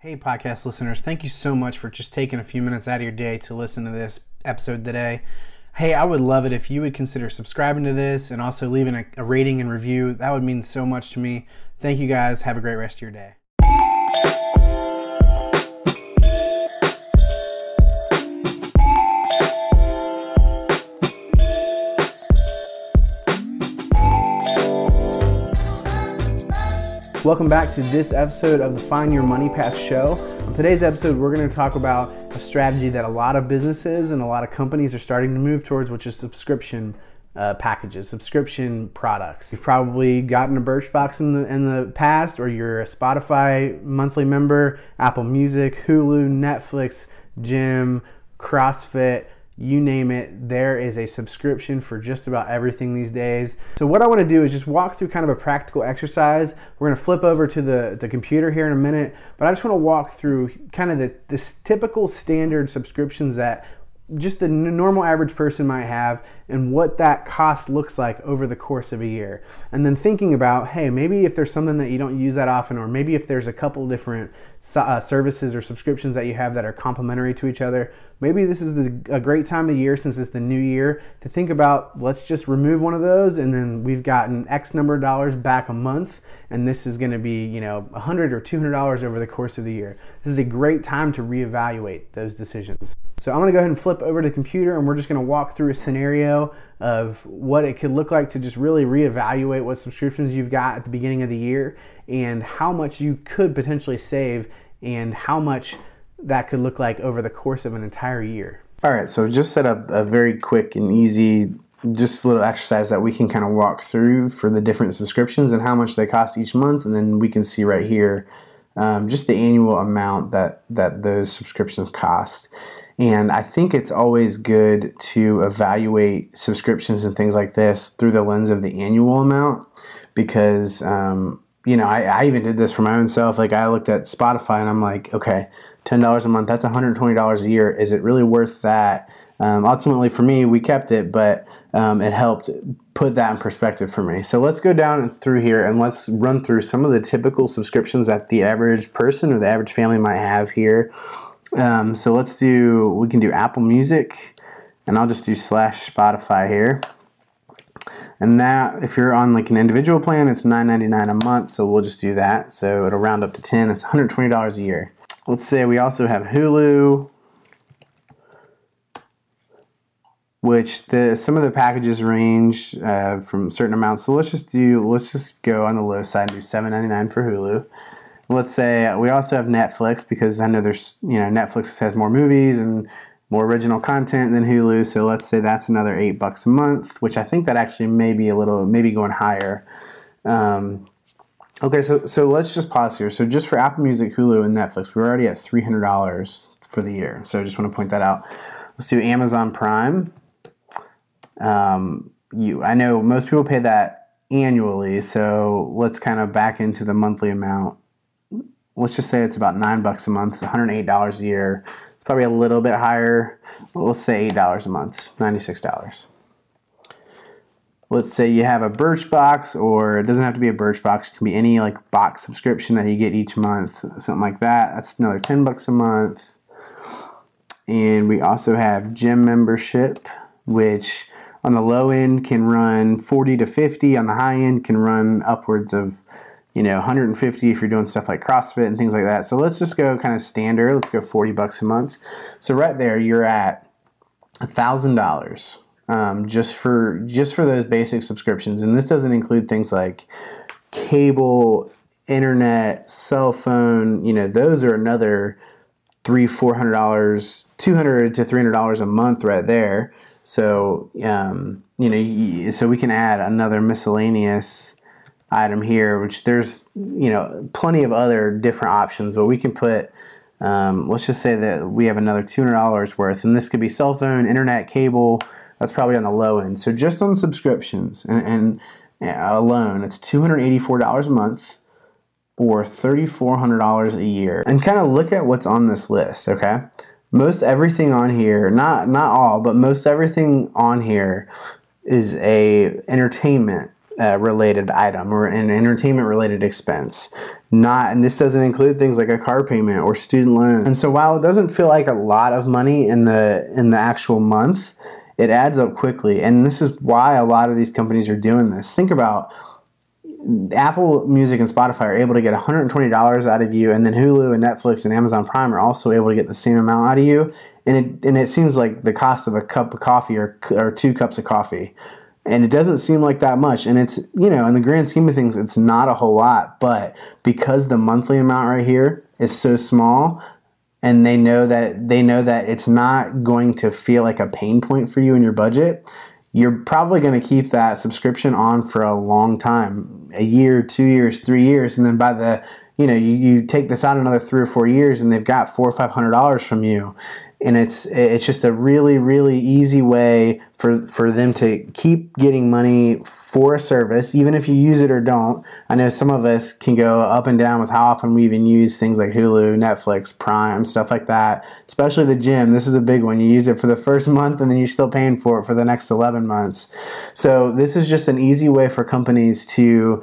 Hey, podcast listeners, thank you so much for just taking a few minutes out of your day to listen to this episode today. Hey, I would love it if you would consider subscribing to this and also leaving a, a rating and review. That would mean so much to me. Thank you guys. Have a great rest of your day. Welcome back to this episode of the Find Your Money Path show. On today's episode, we're going to talk about a strategy that a lot of businesses and a lot of companies are starting to move towards, which is subscription uh, packages, subscription products. You've probably gotten a Birchbox in the in the past, or you're a Spotify monthly member, Apple Music, Hulu, Netflix, Gym, CrossFit you name it, there is a subscription for just about everything these days. So what I want to do is just walk through kind of a practical exercise. We're going to flip over to the, the computer here in a minute, but I just want to walk through kind of the this typical standard subscriptions that just the normal average person might have and what that cost looks like over the course of a year. And then thinking about, hey, maybe if there's something that you don't use that often, or maybe if there's a couple different uh, services or subscriptions that you have that are complementary to each other, maybe this is the, a great time of year since it's the new year to think about let's just remove one of those and then we've gotten X number of dollars back a month and this is going to be, you know, 100 or $200 over the course of the year. This is a great time to reevaluate those decisions. So I'm going to go ahead and flip over to the computer and we're just going to walk through a scenario of what it could look like to just really reevaluate what subscriptions you've got at the beginning of the year and how much you could potentially save and how much that could look like over the course of an entire year. All right, so just set up a very quick and easy just little exercise that we can kind of walk through for the different subscriptions and how much they cost each month and then we can see right here um, just the annual amount that that those subscriptions cost and I think it's always good to evaluate subscriptions and things like this through the lens of the annual amount because, um, you know, I, I, even did this for my own self. Like I looked at Spotify and I'm like, okay, $10 a month, that's $120 a year. Is it really worth that? Um, ultimately, for me, we kept it, but um, it helped put that in perspective for me. So let's go down through here and let's run through some of the typical subscriptions that the average person or the average family might have here. Um, so let's do, we can do Apple Music and I'll just do slash Spotify here. And that, if you're on like an individual plan, it's $9.99 a month. So we'll just do that. So it'll round up to 10. It's $120 a year. Let's say we also have Hulu, which the some of the packages range uh, from certain amounts. So let's just do, let's just go on the low side and do $7.99 for Hulu let's say we also have Netflix because I know there's you know Netflix has more movies and more original content than Hulu. So let's say that's another eight bucks a month, which I think that actually may be a little maybe going higher. Um, okay, so so let's just pause here. So just for Apple Music, Hulu, and Netflix, we're already at three hundred dollars for the year. So I just want to point that out. Let's do Amazon Prime. Um, you, I know most people pay that annually, so let's kind of back into the monthly amount let's just say it's about nine bucks a month, it's $108 a year. Probably a little bit higher. let's say $8 a month, $96. Let's say you have a Birchbox, or it doesn't have to be a Birchbox. It can be any like box subscription that you get each month, something like that. That's another 10 bucks a month. And we also have gym membership, which on the low end can run 40 to 50, on the high end can run upwards of you know 150 if you're doing stuff like CrossFit and things like that. So let's just go kind of standard. Let's go 40 bucks a month. So right there, you're at a thousand dollars um, just for just for those basic subscriptions, and this doesn't include things like cable, internet, cell phone. You know, those are another three, four hundred dollars, two hundred to three hundred dollars a month right there. So um, you know, so we can add another miscellaneous item here, which there's you know plenty of other different options, but we can put um, let's just say that we have another $200 worth, and this could be cell phone, internet, cable. That's probably on the low end. So just on subscriptions and, and alone, it's $284 a month or $3,400 a year. And kind of look at what's on this list, okay? Most everything on here, not not all, but most everything on here is a entertainment uh, related item or an entertainment related expense. Not, and this doesn't include things like a car payment or student loan. And so while it doesn't feel like a lot of money in the in the actual month, it adds up quickly. And this is why a lot of these companies are doing this. Think about Apple Music and Spotify are able to get $120 out of you, and then Hulu and Netflix and Amazon Prime are also able to get the same amount out of you. And it, and it seems like the cost of a cup of coffee or, or two cups of coffee. And it doesn't seem like that much. And it's, you know, in the grand scheme of things, it's not a whole lot. But because the monthly amount right here is so small, and they know that they know that it's not going to feel like a pain point for you in your budget you're probably going to keep that subscription on for a long time a year two years three years and then by the you know you, you take this out another three or four years and they've got four or five hundred dollars from you. And it's it's just a really really easy way for for them to keep getting money for a service even if you use it or don't. I know some of us can go up and down with how often we even use things like hulu netflix prime stuff like that especially the gym. This is a big one. You use it for the first month and then you're still paying for it for the next 11 months. So this is just an easy way for companies to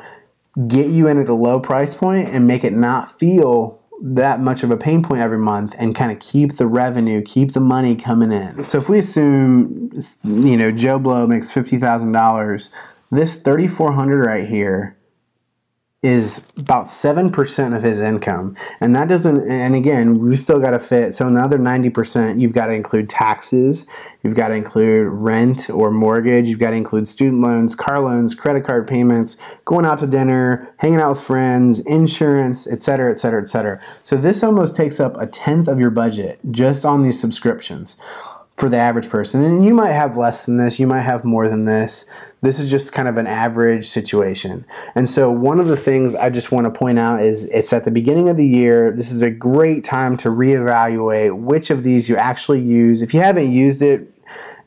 get you in at a low price point and make it not feel that much of a pain point every month and kind of keep the revenue, keep the money coming in. So if we assume, you know, Joe Blow makes fifty thousand dollars, this thirty four hundred right here is about 7% of his income. And that doesn't, and again, we still got to fit. So another 90%, you've got to include taxes, you've got to include rent or mortgage, you've got to include student loans, car loans, credit card payments, going out to dinner, hanging out with friends, insurance, et cetera, et cetera, et cetera. So this almost takes up a tenth of your budget just on these subscriptions for the average person. And you might have less than this, you might have more than this. This is just kind of an average situation. And so, one of the things I just want to point out is it's at the beginning of the year. This is a great time to reevaluate which of these you actually use. If you haven't used it,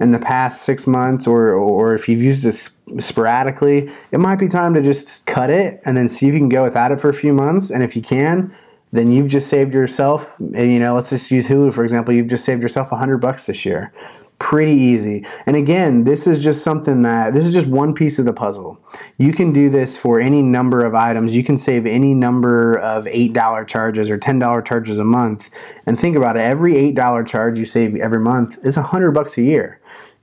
in the past six months or, or if you've used this sporadically, it might be time to just cut it and then see if you can go without it for a few months. And if you can, then you've just saved yourself, you know, let's just use Hulu for example, you've just saved yourself a hundred bucks this year. Pretty easy. And again, this is just something that, this is just one piece of the puzzle. You can do this for any number of items. You can save any number of $8 charges or $10 charges a month. And think about it, every $8 charge you save every month is a hundred bucks a year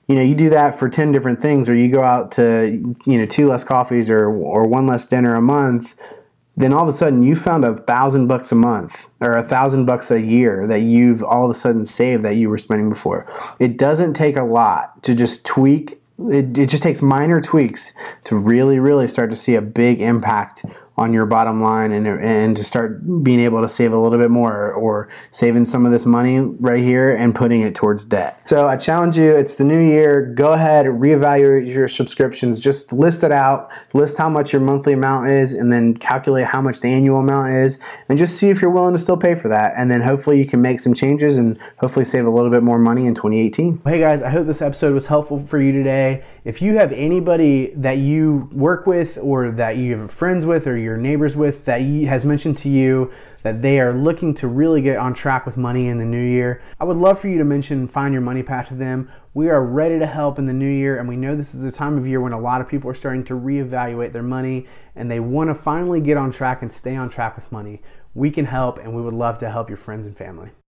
you know you do that for 10 different things or you go out to you know two less coffees or or one less dinner a month then all of a sudden you found a thousand bucks a month or a thousand bucks a year that you've all of a sudden saved that you were spending before. It doesn't take a lot to just tweak. It, it just takes minor tweaks to really, really start to see a big impact on your bottom line and, and to start being able to save a little bit more or saving some of this money right here and putting it towards debt. So I challenge you, it's the new year. Go ahead, reevaluate your subscriptions. Just list it out, list how much your monthly amount is, and then calculate how much the annual amount is, and just see if you're willing to still pay for that. And then hopefully you can make some changes and hopefully save a little bit more money in 2018. Hey guys, I hope this episode was helpful for you today. If you have anybody that you work with or that you have friends with or your neighbors with that has mentioned to you that they are looking to really get on track with money in the new year, I would love for you to mention Find Your Money Path to them. We are ready to help in the new year, and we know this is a time of year when a lot of people are starting to reevaluate their money and they want to finally get on track and stay on track with money. We can help, and we would love to help your friends and family.